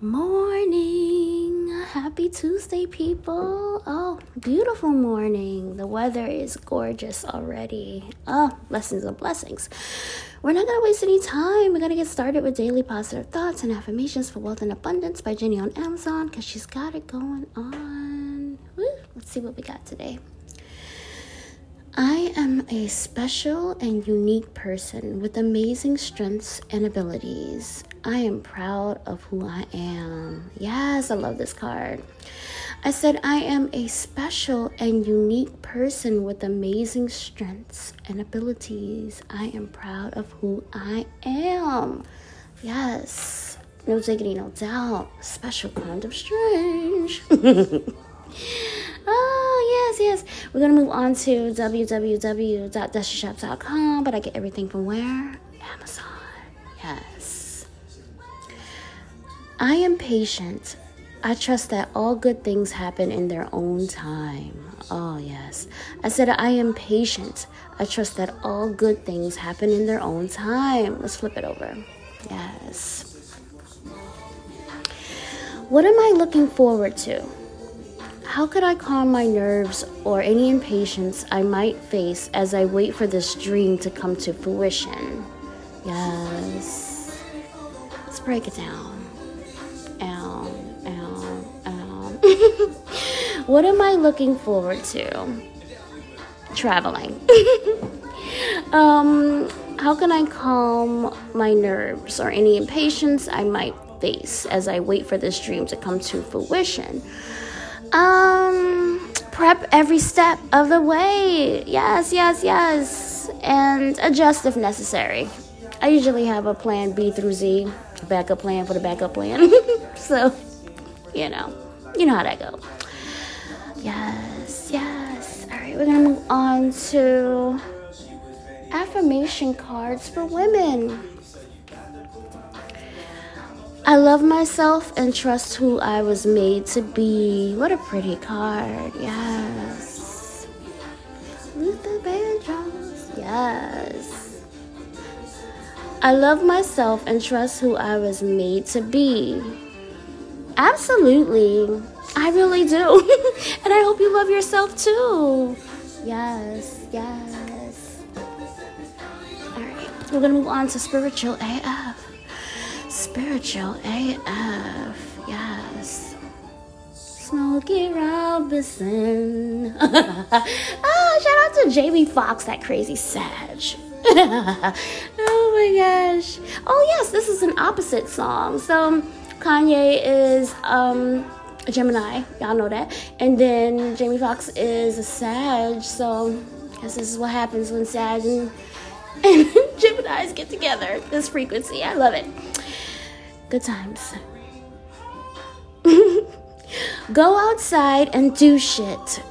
Morning. Happy Tuesday, people. Oh, beautiful morning. The weather is gorgeous already. Oh, blessings and blessings. We're not to waste any time. We're to get started with daily positive thoughts and affirmations for wealth and abundance by Jenny on Amazon because she's got it going on. Woo. Let's see what we got today. I am a special and unique person with amazing strengths and abilities. I am proud of who I am. Yes, I love this card. I said, I am a special and unique person with amazing strengths and abilities. I am proud of who I am. Yes, no diggity, no doubt. Special kind of strange. Oh, yes, yes. We're going to move on to www.dustyshop.com, but I get everything from where? Amazon. Yes. I am patient. I trust that all good things happen in their own time. Oh, yes. I said, I am patient. I trust that all good things happen in their own time. Let's flip it over. Yes. What am I looking forward to? How could I calm my nerves or any impatience I might face as I wait for this dream to come to fruition? Yes. Let's break it down. What am I looking forward to? Traveling. um, how can I calm my nerves or any impatience I might face as I wait for this dream to come to fruition? Um, prep every step of the way. Yes, yes, yes. And adjust if necessary. I usually have a plan B through Z, a backup plan for the backup plan. so, you know, you know how that goes. Yes, yes. All right, we're gonna move on to affirmation cards for women. I love myself and trust who I was made to be. What a pretty card. Yes. Luther Vandross. Yes. I love myself and trust who I was made to be. Absolutely. I really do. and I hope you love yourself too. Yes, yes. All right, we're going to move on to spiritual AF. Spiritual AF, yes. Smokey Robinson. oh, shout out to Jamie Foxx, that crazy Sag. oh my gosh. Oh yes, this is an opposite song. So Kanye is um a Gemini, y'all know that. And then Jamie Foxx is a Sag, so I guess this is what happens when Sag and, and Geminis get together. This frequency. I love it. Good times. Go outside and do shit.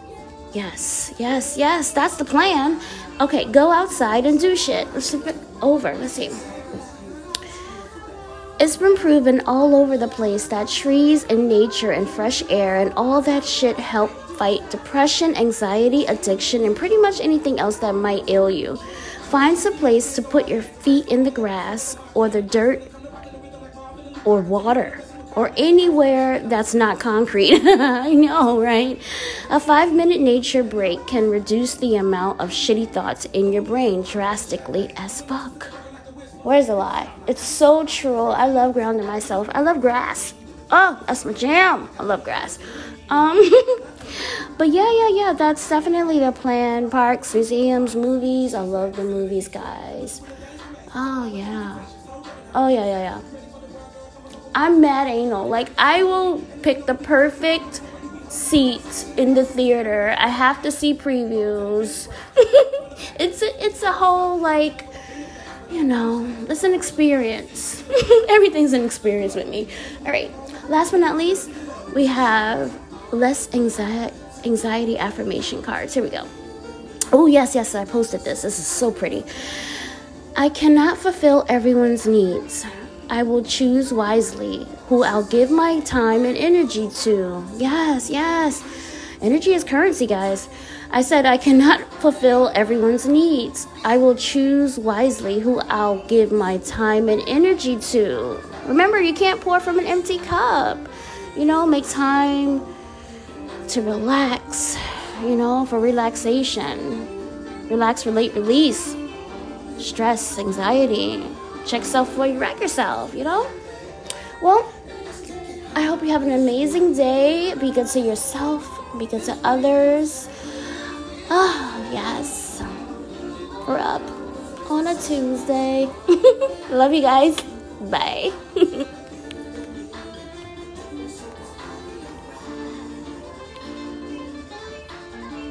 Yes, yes, yes, that's the plan. Okay, go outside and do shit. Let's flip it over. Let's see. It's been proven all over the place that trees and nature and fresh air and all that shit help fight depression, anxiety, addiction, and pretty much anything else that might ail you. Find some place to put your feet in the grass or the dirt or water or anywhere that's not concrete. I know, right? A five minute nature break can reduce the amount of shitty thoughts in your brain drastically as fuck. Where's the lie? It's so true. I love grounding myself. I love grass. Oh, that's my jam. I love grass. Um, but yeah, yeah, yeah, that's definitely the plan. Parks, museums, movies. I love the movies, guys. Oh, yeah. Oh, yeah, yeah, yeah. I'm mad anal. Like I will pick the perfect seat in the theater. I have to see previews. it's a, it's a whole like you know, it's an experience. Everything's an experience with me. All right. Last but not least, we have less anxiety anxiety affirmation cards. Here we go. Oh, yes, yes, I posted this. This is so pretty. I cannot fulfill everyone's needs. I will choose wisely who I'll give my time and energy to. Yes, yes. Energy is currency, guys. I said I cannot fulfill everyone's needs. I will choose wisely who I'll give my time and energy to. Remember, you can't pour from an empty cup. You know, make time to relax, you know, for relaxation. Relax, relate, release. Stress, anxiety. Check self before you wreck yourself, you know? Well, I hope you have an amazing day. Be good to yourself, be good to others. Oh, yes. We're up on a Tuesday. Love you guys. Bye.